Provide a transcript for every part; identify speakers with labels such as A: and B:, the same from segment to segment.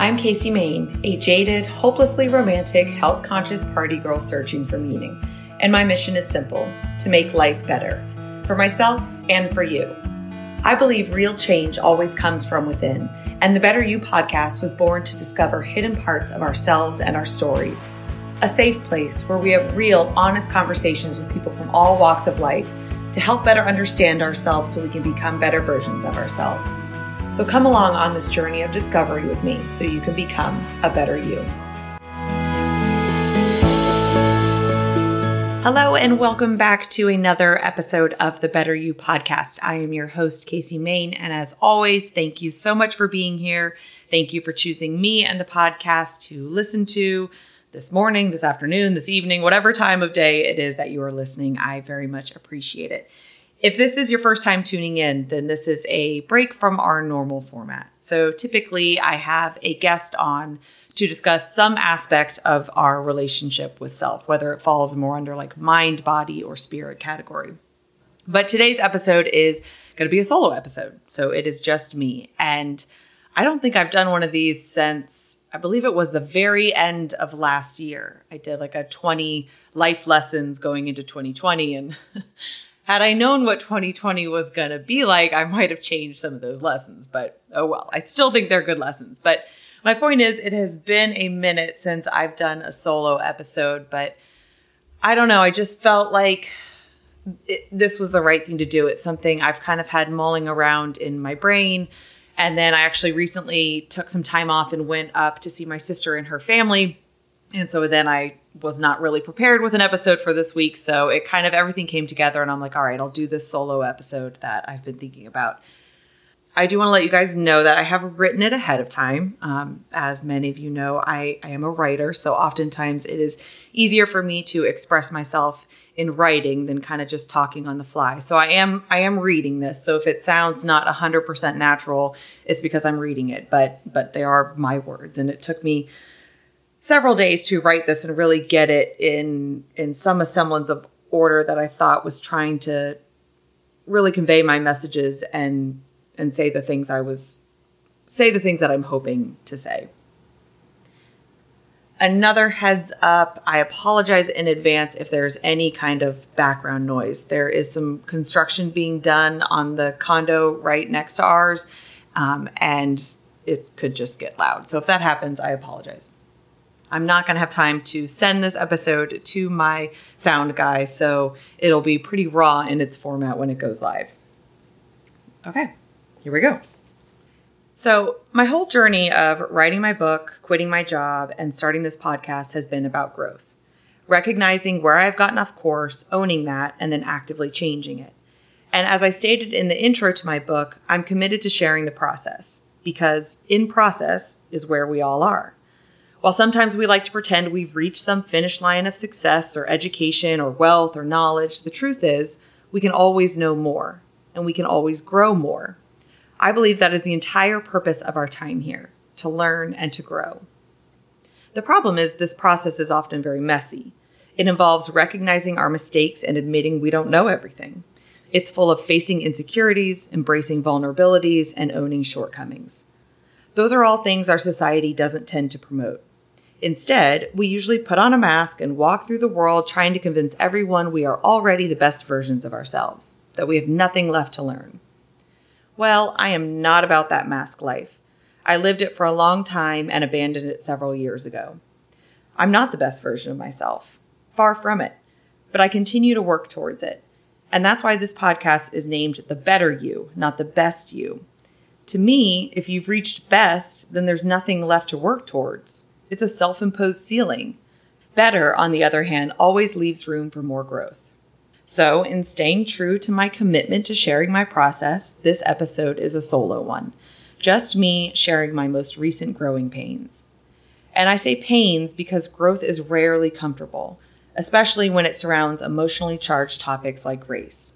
A: I'm Kacie Main, a jaded, hopelessly romantic, health conscious party girl searching for meaning. And my mission is simple to make life better for myself and for you. I believe real change always comes from within, and the Better You podcast was born to discover hidden parts of ourselves and our stories. A safe place where we have real, honest conversations with people from all walks of life to help better understand ourselves so we can become better versions of ourselves. So come along on this journey of discovery with me so you can become a better you. Hello, and welcome back to another episode of the Better You podcast. I am your host, Kacie Main, and as always, thank you so much for being here. Thank you for choosing me and the podcast to listen to this morning, this afternoon, this evening, whatever time of day it is that you are listening. I very much appreciate it. If this is your first time tuning in, then this is a break from our normal format. So typically, I have a guest on to discuss some aspect of our relationship with self, whether it falls more under like mind, body, or spirit category. But today's episode is going to be a solo episode. So it is just me. And I don't think I've done one of these since I believe it was the very end of last year. I did like a 20 life lessons going into 2020. And had I known what 2020 was going to be like, I might have changed some of those lessons. But oh well, I still think they're good lessons. But my point is, it has been a minute since I've done a solo episode, but I don't know. I just felt like it, this was the right thing to do. It's something I've kind of had mulling around in my brain. And then I actually recently took some time off and went up to see my sister and her family. And so then I was not really prepared with an episode for this week. So it kind of everything came together. And I'm like, all right, I'll do this solo episode that I've been thinking about. I do want to let you guys know that I have written it ahead of time. Um, as many of you know, I, I am a writer, so oftentimes it is easier for me to express myself in writing than kind of just talking on the fly. So I am I am reading this. So if it sounds not 100% natural, it's because I'm reading it, but but they are my words and it took me several days to write this and really get it in in some semblance of order that I thought was trying to really convey my messages and and say the things I was say the things that I'm hoping to say. Another heads up, I apologize in advance if there's any kind of background noise. There is some construction being done on the condo right next to ours, um, and it could just get loud. So if that happens, I apologize. I'm not going to have time to send this episode to my sound guy, so it'll be pretty raw in its format when it goes live. Okay. Here we go. So, my whole journey of writing my book, quitting my job, and starting this podcast has been about growth. Recognizing where I've gotten off course, owning that, and then actively changing it. And as I stated in the intro to my book, I'm committed to sharing the process because in process is where we all are. While sometimes we like to pretend we've reached some finish line of success or education or wealth or knowledge, the truth is we can always know more and we can always grow more. I believe that is the entire purpose of our time here to learn and to grow. The problem is, this process is often very messy. It involves recognizing our mistakes and admitting we don't know everything. It's full of facing insecurities, embracing vulnerabilities, and owning shortcomings. Those are all things our society doesn't tend to promote. Instead, we usually put on a mask and walk through the world trying to convince everyone we are already the best versions of ourselves, that we have nothing left to learn. Well, I am not about that mask life. I lived it for a long time and abandoned it several years ago. I'm not the best version of myself. Far from it. But I continue to work towards it. And that's why this podcast is named The Better You, not The Best You. To me, if you've reached best, then there's nothing left to work towards. It's a self imposed ceiling. Better, on the other hand, always leaves room for more growth. So, in staying true to my commitment to sharing my process, this episode is a solo one. Just me sharing my most recent growing pains. And I say pains because growth is rarely comfortable, especially when it surrounds emotionally charged topics like race.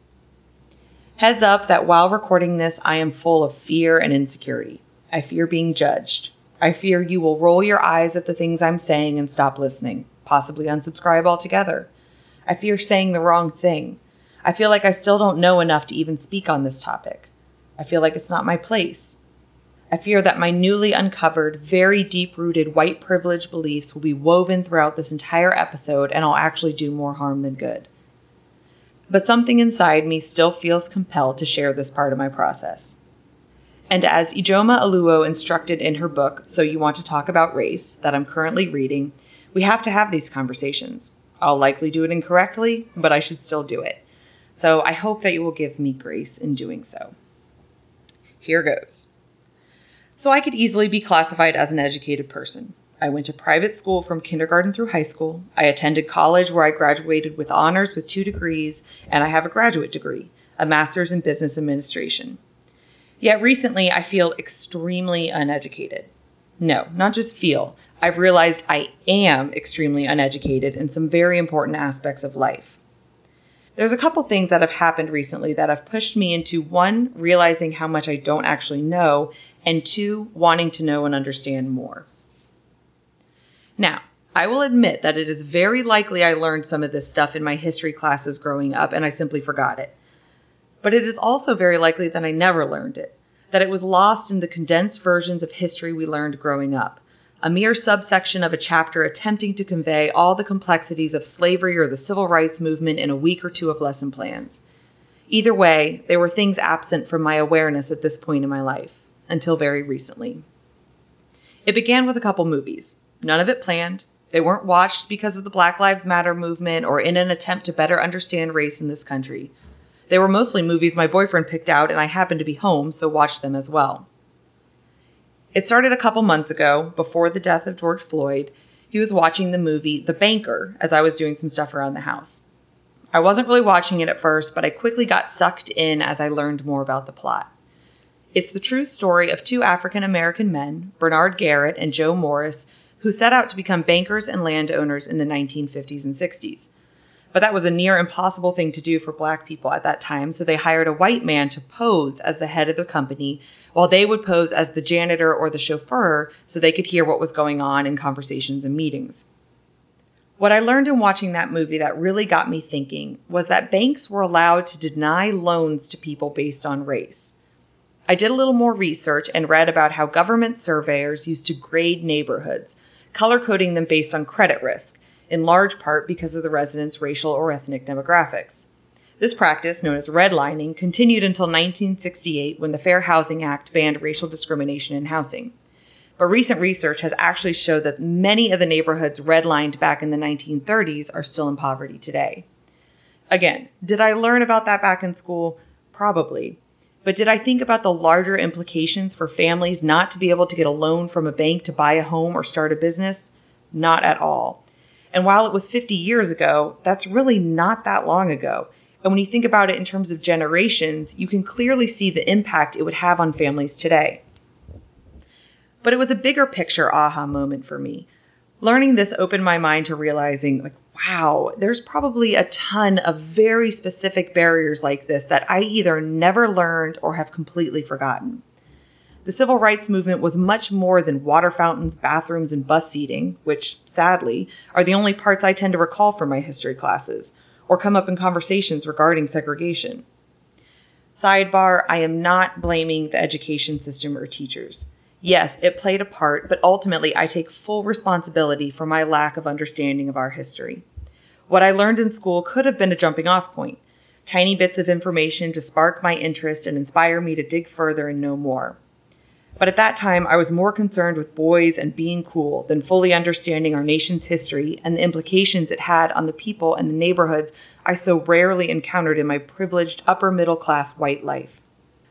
A: Heads up that while recording this, I am full of fear and insecurity. I fear being judged. I fear you will roll your eyes at the things I'm saying and stop listening, possibly unsubscribe altogether. I fear saying the wrong thing. I feel like I still don't know enough to even speak on this topic. I feel like it's not my place. I fear that my newly uncovered, very deep rooted white privilege beliefs will be woven throughout this entire episode and I'll actually do more harm than good. But something inside me still feels compelled to share this part of my process. And as Ijeoma Oluo instructed in her book, So You Want to Talk About Race, that I'm currently reading, we have to have these conversations. I'll likely do it incorrectly, but I should still do it. So I hope that you will give me grace in doing so. Here goes. So I could easily be classified as an educated person. I went to private school from kindergarten through high school. I attended college where I graduated with honors with two degrees, and I have a graduate degree, a master's in business administration. Yet recently I feel extremely uneducated. No, not just feel. I've realized I am extremely uneducated in some very important aspects of life. There's a couple things that have happened recently that have pushed me into one, realizing how much I don't actually know, and two, wanting to know and understand more. Now, I will admit that it is very likely I learned some of this stuff in my history classes growing up and I simply forgot it. But it is also very likely that I never learned it, that it was lost in the condensed versions of history we learned growing up, a mere subsection of a chapter attempting to convey all the complexities of slavery or the civil rights movement in a week or two of lesson plans. Either way, there were things absent from my awareness at this point in my life until very recently. It began with a couple movies, none of it planned. They weren't watched because of the Black Lives Matter movement or in an attempt to better understand race in this country. They were mostly movies my boyfriend picked out, and I happened to be home, so watched them as well. It started a couple months ago, before the death of George Floyd. He was watching the movie The Banker as I was doing some stuff around the house. I wasn't really watching it at first, but I quickly got sucked in as I learned more about the plot. It's the true story of two African American men, Bernard Garrett and Joe Morris, who set out to become bankers and landowners in the 1950s and 60s. But that was a near impossible thing to do for black people at that time, so they hired a white man to pose as the head of the company, while they would pose as the janitor or the chauffeur so they could hear what was going on in conversations and meetings. What I learned in watching that movie that really got me thinking was that banks were allowed to deny loans to people based on race. I did a little more research and read about how government surveyors used to grade neighborhoods, color coding them based on credit risk, in large part because of the residents' racial or ethnic demographics. This practice, known as redlining, continued until 1968 when the Fair Housing Act banned racial discrimination in housing. But recent research has actually showed that many of the neighborhoods redlined back in the 1930s are still in poverty today. Again, did I learn about that back in school? Probably. But did I think about the larger implications for families not to be able to get a loan from a bank to buy a home or start a business? Not at all. And while it was 50 years ago, that's really not that long ago. And when you think about it in terms of generations, you can clearly see the impact it would have on families today. But it was a bigger picture aha moment for me. Learning this opened my mind to realizing, like, wow, there's probably a ton of very specific barriers like this that I either never learned or have completely forgotten. The civil rights movement was much more than water fountains, bathrooms, and bus seating, which, sadly, are the only parts I tend to recall from my history classes or come up in conversations regarding segregation. Sidebar I am not blaming the education system or teachers. Yes, it played a part, but ultimately I take full responsibility for my lack of understanding of our history. What I learned in school could have been a jumping off point, tiny bits of information to spark my interest and inspire me to dig further and know more. But at that time, I was more concerned with boys and being cool than fully understanding our nation's history and the implications it had on the people and the neighborhoods I so rarely encountered in my privileged upper middle class white life.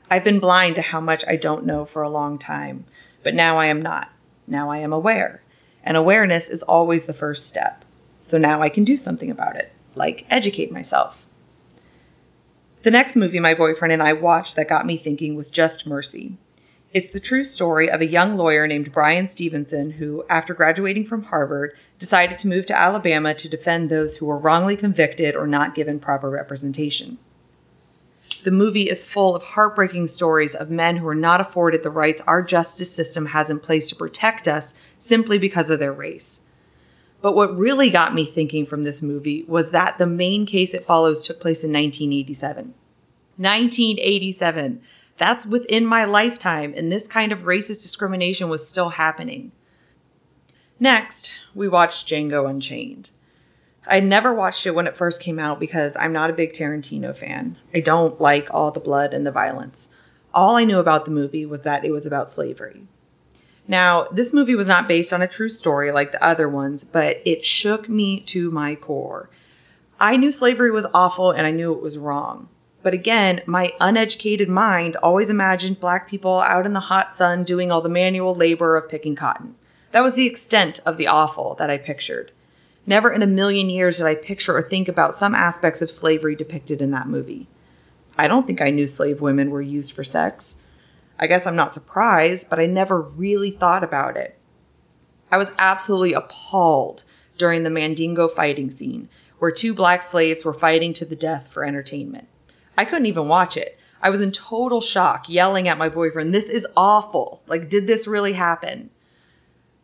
A: I've been blind to how much I don't know for a long time, but now I am not. Now I am aware. And awareness is always the first step. So now I can do something about it, like educate myself. The next movie my boyfriend and I watched that got me thinking was Just Mercy. It's the true story of a young lawyer named Bryan Stevenson who, after graduating from Harvard, decided to move to Alabama to defend those who were wrongly convicted or not given proper representation. The movie is full of heartbreaking stories of men who are not afforded the rights our justice system has in place to protect us simply because of their race. But what really got me thinking from this movie was that the main case it follows took place in 1987. 1987. That's within my lifetime, and this kind of racist discrimination was still happening. Next, we watched Django Unchained. I never watched it when it first came out because I'm not a big Tarantino fan. I don't like all the blood and the violence. All I knew about the movie was that it was about slavery. Now, this movie was not based on a true story like the other ones, but it shook me to my core. I knew slavery was awful and I knew it was wrong. But again, my uneducated mind always imagined black people out in the hot sun doing all the manual labor of picking cotton. That was the extent of the awful that I pictured. Never in a million years did I picture or think about some aspects of slavery depicted in that movie. I don't think I knew slave women were used for sex. I guess I'm not surprised, but I never really thought about it. I was absolutely appalled during the Mandingo fighting scene, where two black slaves were fighting to the death for entertainment. I couldn't even watch it. I was in total shock, yelling at my boyfriend, This is awful. Like, did this really happen?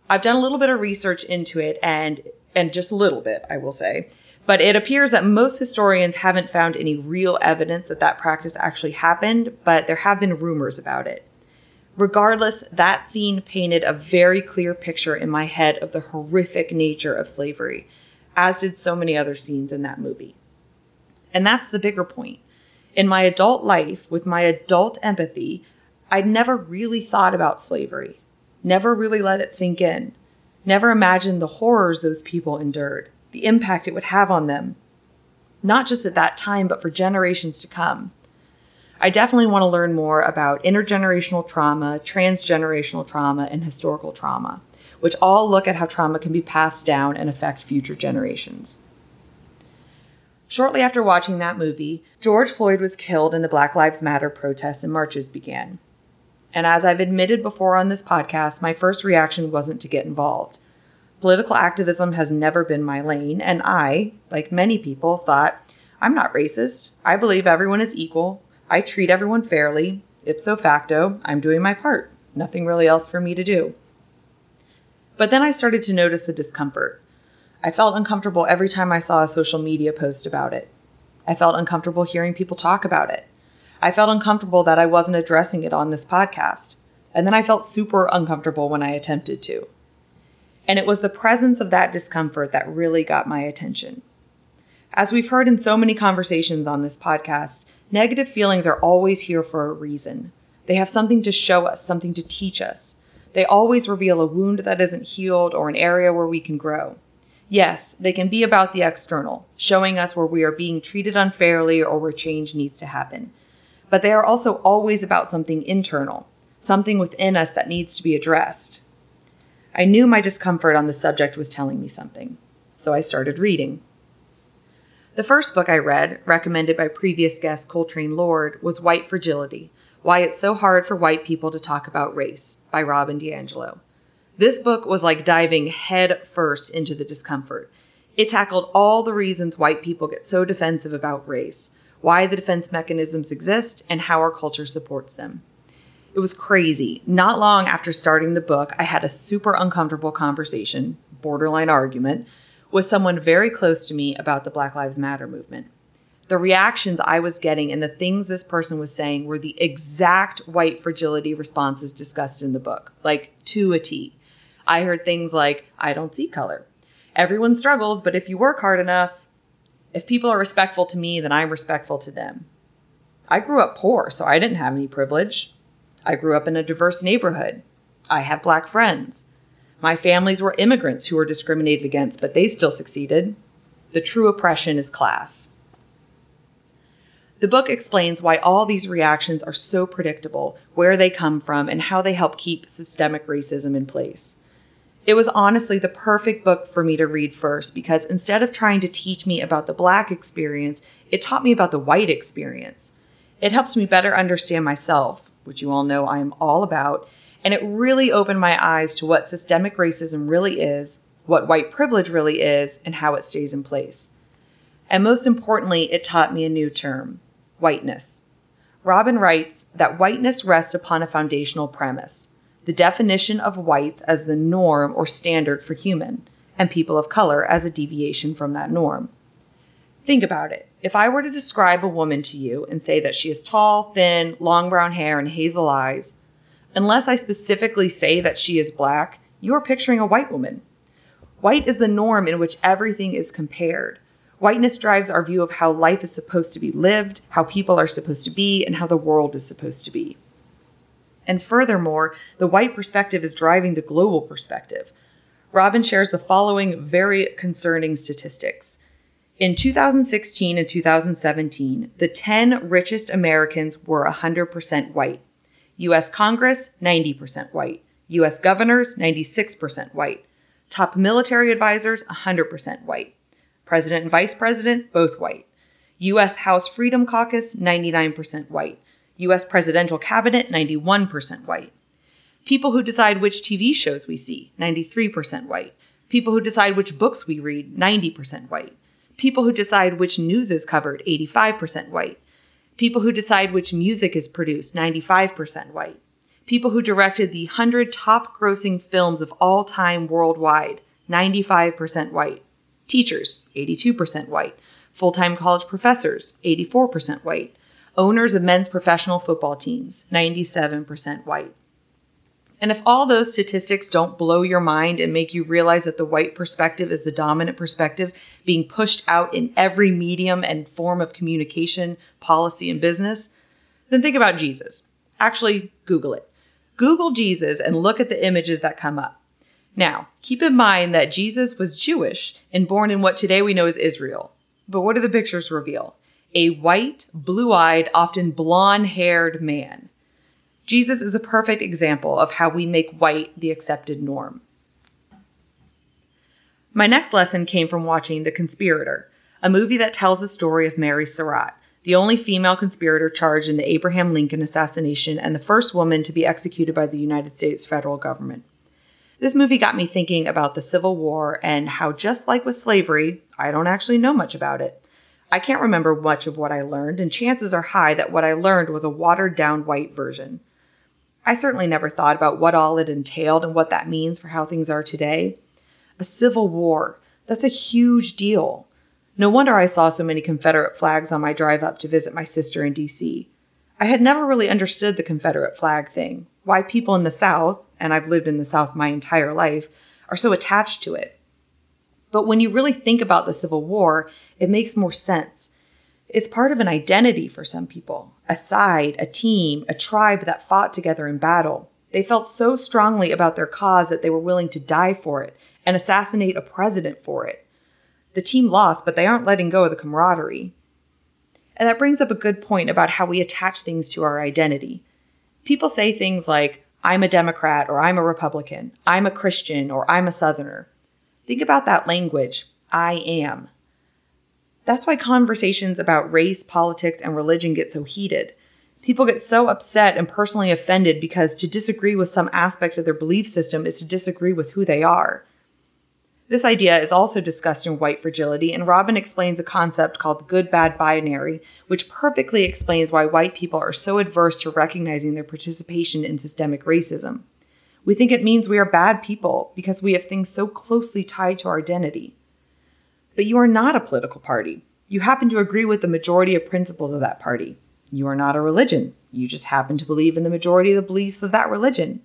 A: I've done a little bit of research into it, and and just a little bit, I will say. But it appears that most historians haven't found any real evidence that that practice actually happened, but there have been rumors about it. Regardless, that scene painted a very clear picture in my head of the horrific nature of slavery, as did so many other scenes in that movie. And that's the bigger point. In my adult life, with my adult empathy, I'd never really thought about slavery, never really let it sink in, never imagined the horrors those people endured the impact it would have on them, not just at that time, but for generations to come. I definitely want to learn more about intergenerational trauma, transgenerational trauma, and historical trauma, which all look at how trauma can be passed down and affect future generations. Shortly after watching that movie, George Floyd was killed and the Black Lives Matter protests and marches began. And as I've admitted before on this podcast, my first reaction wasn't to get involved. Political activism has never been my lane, and I, like many people, thought, I'm not racist. I believe everyone is equal. I treat everyone fairly. Ipso facto, I'm doing my part. Nothing really else for me to do. But then I started to notice the discomfort. I felt uncomfortable every time I saw a social media post about it. I felt uncomfortable hearing people talk about it. I felt uncomfortable that I wasn't addressing it on this podcast. And then I felt super uncomfortable when I attempted to. And it was the presence of that discomfort that really got my attention. As we've heard in so many conversations on this podcast, negative feelings are always here for a reason. They have something to show us, something to teach us. They always reveal a wound that isn't healed or an area where we can grow. Yes, they can be about the external, showing us where we are being treated unfairly or where change needs to happen. But they are also always about something internal, something within us that needs to be addressed. I knew my discomfort on the subject was telling me something, so I started reading. The first book I read, recommended by previous guest Coltrane Lord, was White Fragility Why It's So Hard for White People to Talk About Race by Robin DiAngelo. This book was like diving head first into the discomfort. It tackled all the reasons white people get so defensive about race, why the defense mechanisms exist, and how our culture supports them. It was crazy. Not long after starting the book, I had a super uncomfortable conversation, borderline argument, with someone very close to me about the Black Lives Matter movement. The reactions I was getting and the things this person was saying were the exact white fragility responses discussed in the book, like to a T. I heard things like, I don't see color. Everyone struggles, but if you work hard enough, if people are respectful to me, then I'm respectful to them. I grew up poor, so I didn't have any privilege. I grew up in a diverse neighborhood. I have black friends. My families were immigrants who were discriminated against, but they still succeeded. The true oppression is class. The book explains why all these reactions are so predictable, where they come from, and how they help keep systemic racism in place. It was honestly the perfect book for me to read first because instead of trying to teach me about the black experience, it taught me about the white experience. It helped me better understand myself, which you all know I am all about. And it really opened my eyes to what systemic racism really is, what white privilege really is, and how it stays in place. And most importantly, it taught me a new term whiteness. Robin writes that whiteness rests upon a foundational premise the definition of whites as the norm or standard for human, and people of color as a deviation from that norm. Think about it. If I were to describe a woman to you and say that she is tall, thin, long brown hair, and hazel eyes, unless I specifically say that she is black, you are picturing a white woman. White is the norm in which everything is compared. Whiteness drives our view of how life is supposed to be lived, how people are supposed to be, and how the world is supposed to be. And furthermore, the white perspective is driving the global perspective. Robin shares the following very concerning statistics. In 2016 and 2017, the 10 richest Americans were 100% white. US Congress, 90% white. US governors, 96% white. Top military advisors, 100% white. President and vice president, both white. US House Freedom Caucus, 99% white. US presidential cabinet, 91% white. People who decide which TV shows we see, 93% white. People who decide which books we read, 90% white people who decide which news is covered, 85% white. People who decide which music is produced, 95% white. People who directed the 100 top grossing films of all time worldwide, 95% white. Teachers, 82% white. Full time college professors, 84% white. Owners of men's professional football teams, 97% white. And if all those statistics don't blow your mind and make you realize that the white perspective is the dominant perspective being pushed out in every medium and form of communication, policy, and business, then think about Jesus. Actually, Google it. Google Jesus and look at the images that come up. Now, keep in mind that Jesus was Jewish and born in what today we know as Israel. But what do the pictures reveal? A white, blue eyed, often blonde haired man. Jesus is a perfect example of how we make white the accepted norm. My next lesson came from watching The Conspirator, a movie that tells the story of Mary Surratt, the only female conspirator charged in the Abraham Lincoln assassination and the first woman to be executed by the United States federal government. This movie got me thinking about the Civil War and how, just like with slavery, I don't actually know much about it. I can't remember much of what I learned, and chances are high that what I learned was a watered down white version. I certainly never thought about what all it entailed and what that means for how things are today. A civil war, that's a huge deal. No wonder I saw so many Confederate flags on my drive up to visit my sister in DC. I had never really understood the Confederate flag thing, why people in the South, and I've lived in the South my entire life, are so attached to it. But when you really think about the Civil War, it makes more sense. It's part of an identity for some people, a side, a team, a tribe that fought together in battle. They felt so strongly about their cause that they were willing to die for it and assassinate a president for it. The team lost, but they aren't letting go of the camaraderie. And that brings up a good point about how we attach things to our identity. People say things like, I'm a Democrat or I'm a Republican, I'm a Christian or I'm a Southerner. Think about that language, I am. That's why conversations about race, politics, and religion get so heated. People get so upset and personally offended because to disagree with some aspect of their belief system is to disagree with who they are. This idea is also discussed in White Fragility, and Robin explains a concept called the good bad binary, which perfectly explains why white people are so adverse to recognizing their participation in systemic racism. We think it means we are bad people because we have things so closely tied to our identity. But you are not a political party. You happen to agree with the majority of principles of that party. You are not a religion. You just happen to believe in the majority of the beliefs of that religion.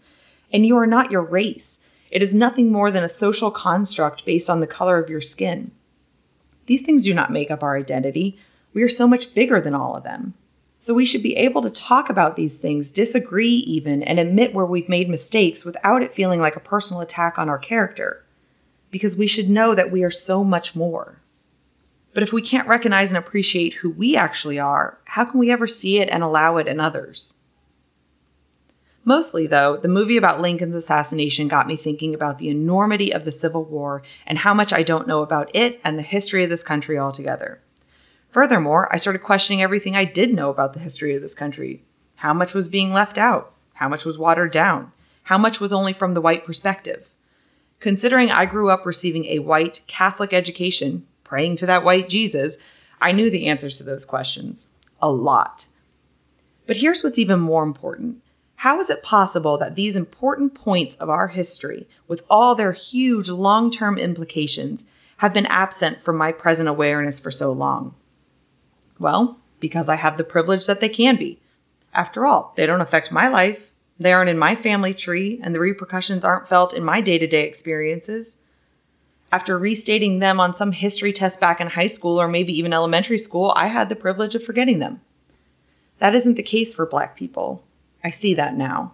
A: And you are not your race. It is nothing more than a social construct based on the color of your skin. These things do not make up our identity. We are so much bigger than all of them. So we should be able to talk about these things, disagree even, and admit where we've made mistakes without it feeling like a personal attack on our character because we should know that we are so much more. But if we can't recognize and appreciate who we actually are, how can we ever see it and allow it in others? Mostly, though, the movie about Lincoln's assassination got me thinking about the enormity of the Civil War and how much I don't know about it and the history of this country altogether. Furthermore, I started questioning everything I did know about the history of this country. How much was being left out? How much was watered down? How much was only from the white perspective? Considering I grew up receiving a white Catholic education, praying to that white Jesus, I knew the answers to those questions. A lot. But here's what's even more important. How is it possible that these important points of our history, with all their huge long term implications, have been absent from my present awareness for so long? Well, because I have the privilege that they can be. After all, they don't affect my life, they aren't in my family tree, and the repercussions aren't felt in my day to day experiences. After restating them on some history test back in high school or maybe even elementary school, I had the privilege of forgetting them. That isn't the case for black people. I see that now.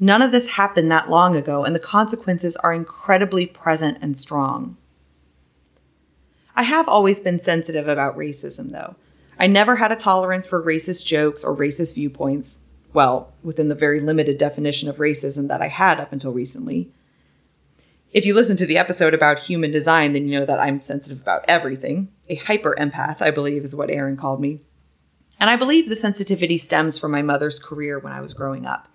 A: None of this happened that long ago, and the consequences are incredibly present and strong. I have always been sensitive about racism, though. I never had a tolerance for racist jokes or racist viewpoints. Well, within the very limited definition of racism that I had up until recently. If you listen to the episode about human design, then you know that I'm sensitive about everything. A hyper empath, I believe, is what Aaron called me. And I believe the sensitivity stems from my mother's career when I was growing up.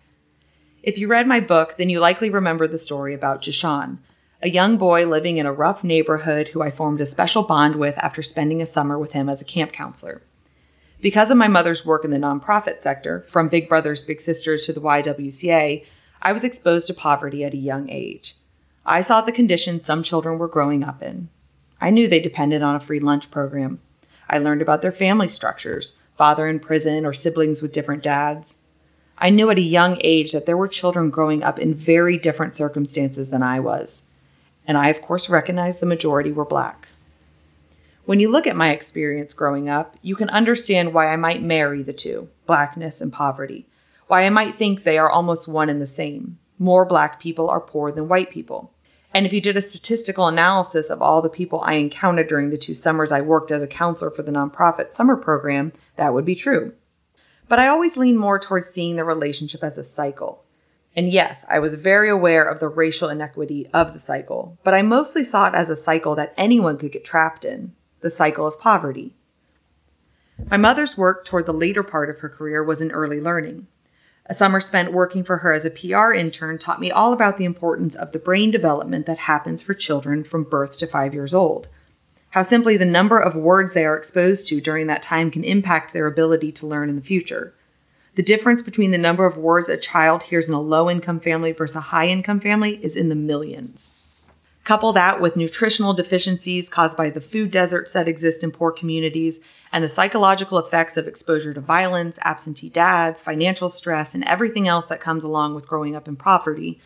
A: If you read my book, then you likely remember the story about Jashan, a young boy living in a rough neighborhood who I formed a special bond with after spending a summer with him as a camp counselor. Because of my mother's work in the nonprofit sector, from Big Brothers Big Sisters to the YWCA, I was exposed to poverty at a young age. I saw the conditions some children were growing up in. I knew they depended on a free lunch program. I learned about their family structures, father in prison or siblings with different dads. I knew at a young age that there were children growing up in very different circumstances than I was and I, of course, recognize the majority were black. When you look at my experience growing up, you can understand why I might marry the two blackness and poverty, why I might think they are almost one and the same. More black people are poor than white people. And if you did a statistical analysis of all the people I encountered during the two summers I worked as a counselor for the nonprofit summer program, that would be true. But I always lean more towards seeing the relationship as a cycle. And yes, I was very aware of the racial inequity of the cycle, but I mostly saw it as a cycle that anyone could get trapped in the cycle of poverty. My mother's work toward the later part of her career was in early learning. A summer spent working for her as a PR intern taught me all about the importance of the brain development that happens for children from birth to five years old. How simply the number of words they are exposed to during that time can impact their ability to learn in the future. The difference between the number of words a child hears in a low income family versus a high income family is in the millions. Couple that with nutritional deficiencies caused by the food deserts that exist in poor communities and the psychological effects of exposure to violence, absentee dads, financial stress, and everything else that comes along with growing up in poverty,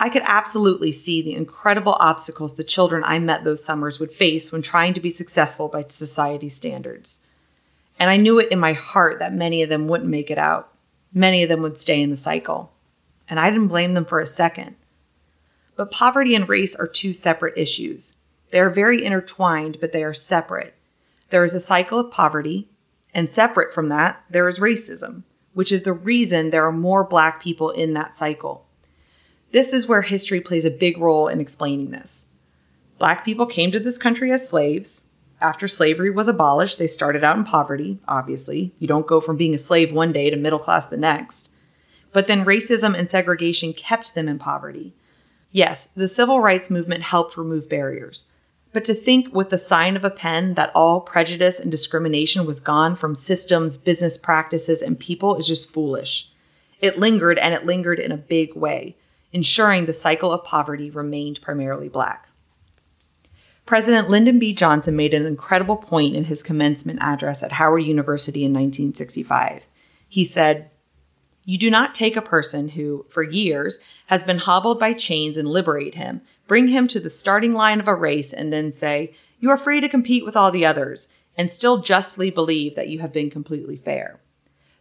A: I could absolutely see the incredible obstacles the children I met those summers would face when trying to be successful by society's standards. And I knew it in my heart that many of them wouldn't make it out. Many of them would stay in the cycle. And I didn't blame them for a second. But poverty and race are two separate issues. They are very intertwined, but they are separate. There is a cycle of poverty, and separate from that, there is racism, which is the reason there are more black people in that cycle. This is where history plays a big role in explaining this. Black people came to this country as slaves, after slavery was abolished, they started out in poverty, obviously. You don't go from being a slave one day to middle class the next. But then racism and segregation kept them in poverty. Yes, the civil rights movement helped remove barriers. But to think with the sign of a pen that all prejudice and discrimination was gone from systems, business practices, and people is just foolish. It lingered, and it lingered in a big way, ensuring the cycle of poverty remained primarily black. President Lyndon B. Johnson made an incredible point in his commencement address at Howard University in 1965. He said, You do not take a person who, for years, has been hobbled by chains and liberate him, bring him to the starting line of a race, and then say, You are free to compete with all the others, and still justly believe that you have been completely fair.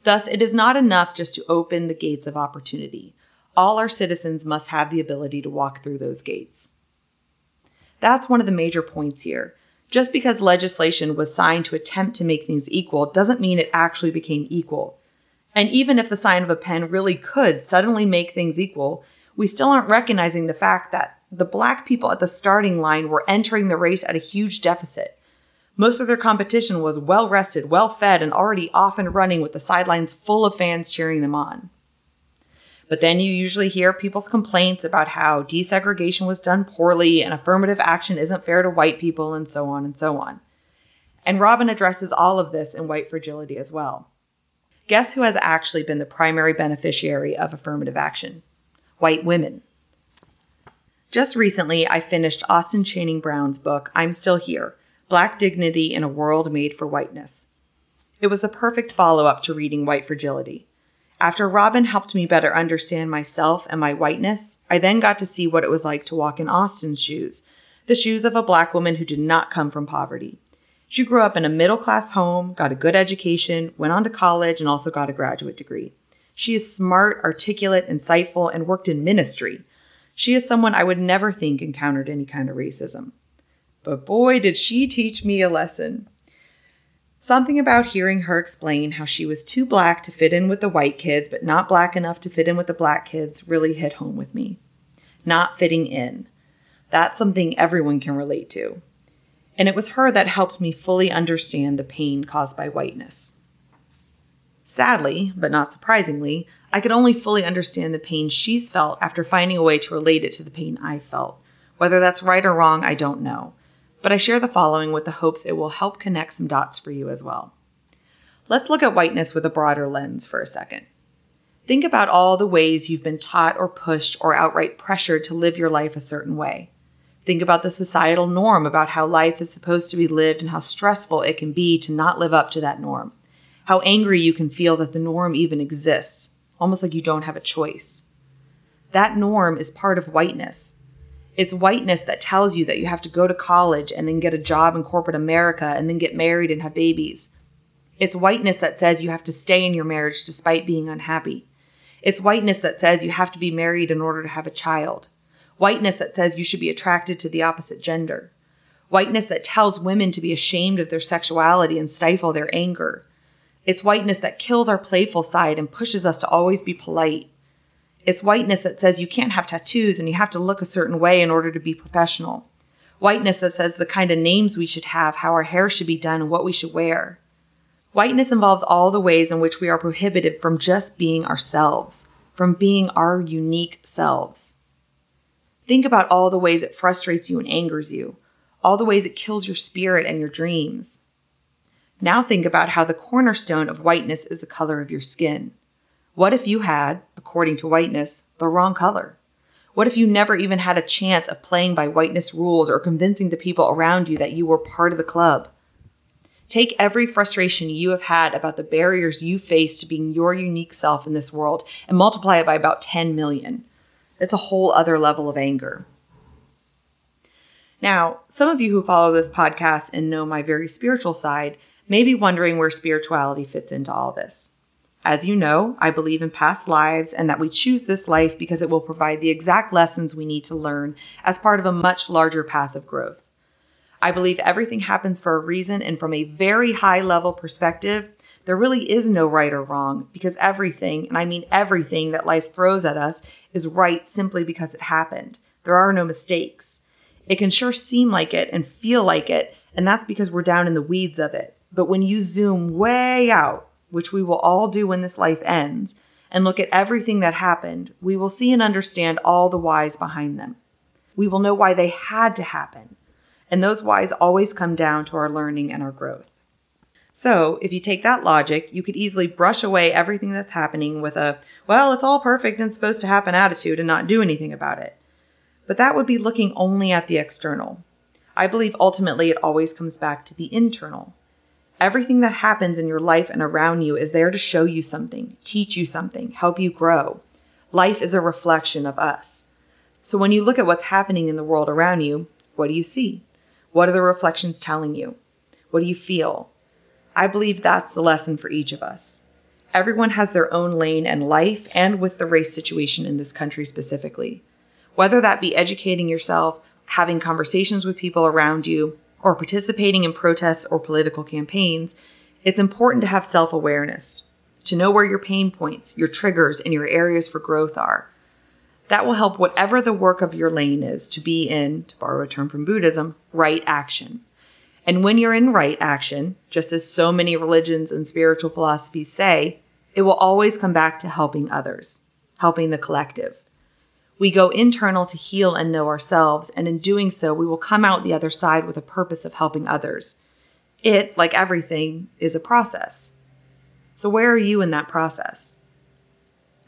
A: Thus, it is not enough just to open the gates of opportunity. All our citizens must have the ability to walk through those gates. That's one of the major points here. Just because legislation was signed to attempt to make things equal doesn't mean it actually became equal. And even if the sign of a pen really could suddenly make things equal, we still aren't recognizing the fact that the black people at the starting line were entering the race at a huge deficit. Most of their competition was well rested, well fed, and already off and running with the sidelines full of fans cheering them on. But then you usually hear people's complaints about how desegregation was done poorly and affirmative action isn't fair to white people and so on and so on. And Robin addresses all of this in White Fragility as well. Guess who has actually been the primary beneficiary of affirmative action? White women. Just recently, I finished Austin Channing Brown's book, I'm Still Here Black Dignity in a World Made for Whiteness. It was a perfect follow up to reading White Fragility. After Robin helped me better understand myself and my whiteness, I then got to see what it was like to walk in Austin's shoes, the shoes of a black woman who did not come from poverty. She grew up in a middle class home, got a good education, went on to college, and also got a graduate degree. She is smart, articulate, insightful, and worked in ministry. She is someone I would never think encountered any kind of racism. But boy, did she teach me a lesson. Something about hearing her explain how she was too black to fit in with the white kids, but not black enough to fit in with the black kids really hit home with me. Not fitting in. That's something everyone can relate to. And it was her that helped me fully understand the pain caused by whiteness. Sadly, but not surprisingly, I could only fully understand the pain she's felt after finding a way to relate it to the pain I felt. Whether that's right or wrong, I don't know but I share the following with the hopes it will help connect some dots for you as well. Let's look at whiteness with a broader lens for a second. Think about all the ways you've been taught or pushed or outright pressured to live your life a certain way. Think about the societal norm about how life is supposed to be lived and how stressful it can be to not live up to that norm. How angry you can feel that the norm even exists, almost like you don't have a choice. That norm is part of whiteness. It's whiteness that tells you that you have to go to college and then get a job in corporate America and then get married and have babies. It's whiteness that says you have to stay in your marriage despite being unhappy. It's whiteness that says you have to be married in order to have a child. Whiteness that says you should be attracted to the opposite gender. Whiteness that tells women to be ashamed of their sexuality and stifle their anger. It's whiteness that kills our playful side and pushes us to always be polite. It's whiteness that says you can't have tattoos and you have to look a certain way in order to be professional. Whiteness that says the kind of names we should have, how our hair should be done, and what we should wear. Whiteness involves all the ways in which we are prohibited from just being ourselves, from being our unique selves. Think about all the ways it frustrates you and angers you, all the ways it kills your spirit and your dreams. Now think about how the cornerstone of whiteness is the color of your skin. What if you had, according to whiteness, the wrong color? What if you never even had a chance of playing by whiteness rules or convincing the people around you that you were part of the club? Take every frustration you have had about the barriers you face to being your unique self in this world and multiply it by about 10 million. It's a whole other level of anger. Now, some of you who follow this podcast and know my very spiritual side may be wondering where spirituality fits into all this. As you know, I believe in past lives and that we choose this life because it will provide the exact lessons we need to learn as part of a much larger path of growth. I believe everything happens for a reason, and from a very high level perspective, there really is no right or wrong because everything, and I mean everything that life throws at us, is right simply because it happened. There are no mistakes. It can sure seem like it and feel like it, and that's because we're down in the weeds of it. But when you zoom way out, which we will all do when this life ends, and look at everything that happened, we will see and understand all the whys behind them. We will know why they had to happen. And those whys always come down to our learning and our growth. So, if you take that logic, you could easily brush away everything that's happening with a, well, it's all perfect and supposed to happen attitude and not do anything about it. But that would be looking only at the external. I believe ultimately it always comes back to the internal. Everything that happens in your life and around you is there to show you something, teach you something, help you grow. Life is a reflection of us. So when you look at what's happening in the world around you, what do you see? What are the reflections telling you? What do you feel? I believe that's the lesson for each of us. Everyone has their own lane in life and with the race situation in this country specifically. Whether that be educating yourself, having conversations with people around you, or participating in protests or political campaigns, it's important to have self awareness, to know where your pain points, your triggers, and your areas for growth are. That will help whatever the work of your lane is to be in, to borrow a term from Buddhism, right action. And when you're in right action, just as so many religions and spiritual philosophies say, it will always come back to helping others, helping the collective. We go internal to heal and know ourselves, and in doing so, we will come out the other side with a purpose of helping others. It, like everything, is a process. So, where are you in that process?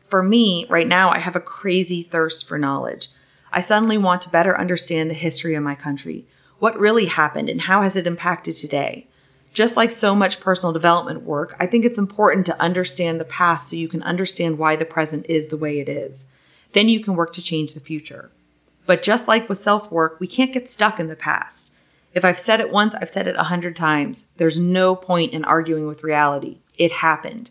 A: For me, right now, I have a crazy thirst for knowledge. I suddenly want to better understand the history of my country. What really happened and how has it impacted today? Just like so much personal development work, I think it's important to understand the past so you can understand why the present is the way it is. Then you can work to change the future. But just like with self work, we can't get stuck in the past. If I've said it once, I've said it a hundred times. There's no point in arguing with reality. It happened.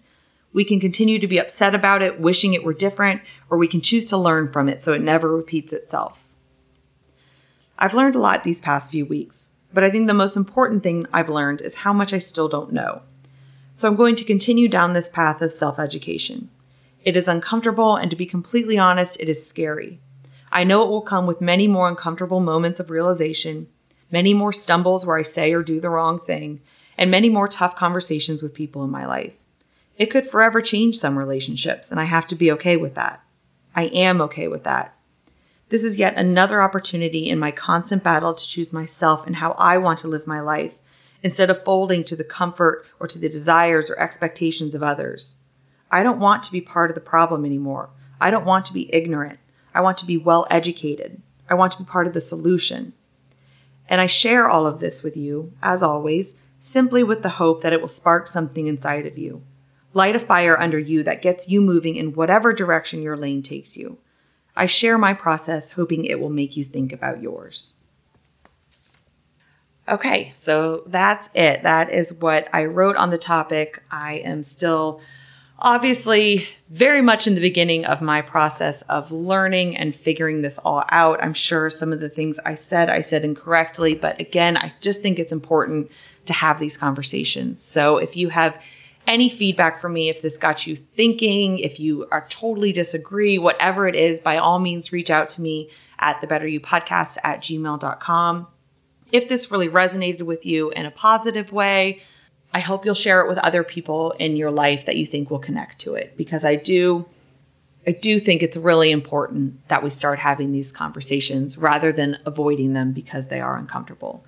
A: We can continue to be upset about it, wishing it were different, or we can choose to learn from it so it never repeats itself. I've learned a lot these past few weeks. But I think the most important thing I've learned is how much I still don't know. So I'm going to continue down this path of self education. It is uncomfortable, and to be completely honest, it is scary. I know it will come with many more uncomfortable moments of realization, many more stumbles where I say or do the wrong thing, and many more tough conversations with people in my life. It could forever change some relationships, and I have to be okay with that. I am okay with that. This is yet another opportunity in my constant battle to choose myself and how I want to live my life, instead of folding to the comfort or to the desires or expectations of others. I don't want to be part of the problem anymore. I don't want to be ignorant. I want to be well educated. I want to be part of the solution. And I share all of this with you, as always, simply with the hope that it will spark something inside of you. Light a fire under you that gets you moving in whatever direction your lane takes you. I share my process, hoping it will make you think about yours. Okay, so that's it. That is what I wrote on the topic. I am still obviously very much in the beginning of my process of learning and figuring this all out. I'm sure some of the things I said, I said incorrectly, but again, I just think it's important to have these conversations. So if you have any feedback from me if this got you thinking, if you are totally disagree, whatever it is, by all means, reach out to me at the better you podcast at gmail.com. If this really resonated with you in a positive way, I hope you'll share it with other people in your life that you think will connect to it because I do I do think it's really important that we start having these conversations rather than avoiding them because they are uncomfortable.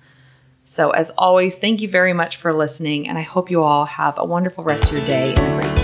A: So, as always, thank you very much for listening, and I hope you all have a wonderful rest of your day and a great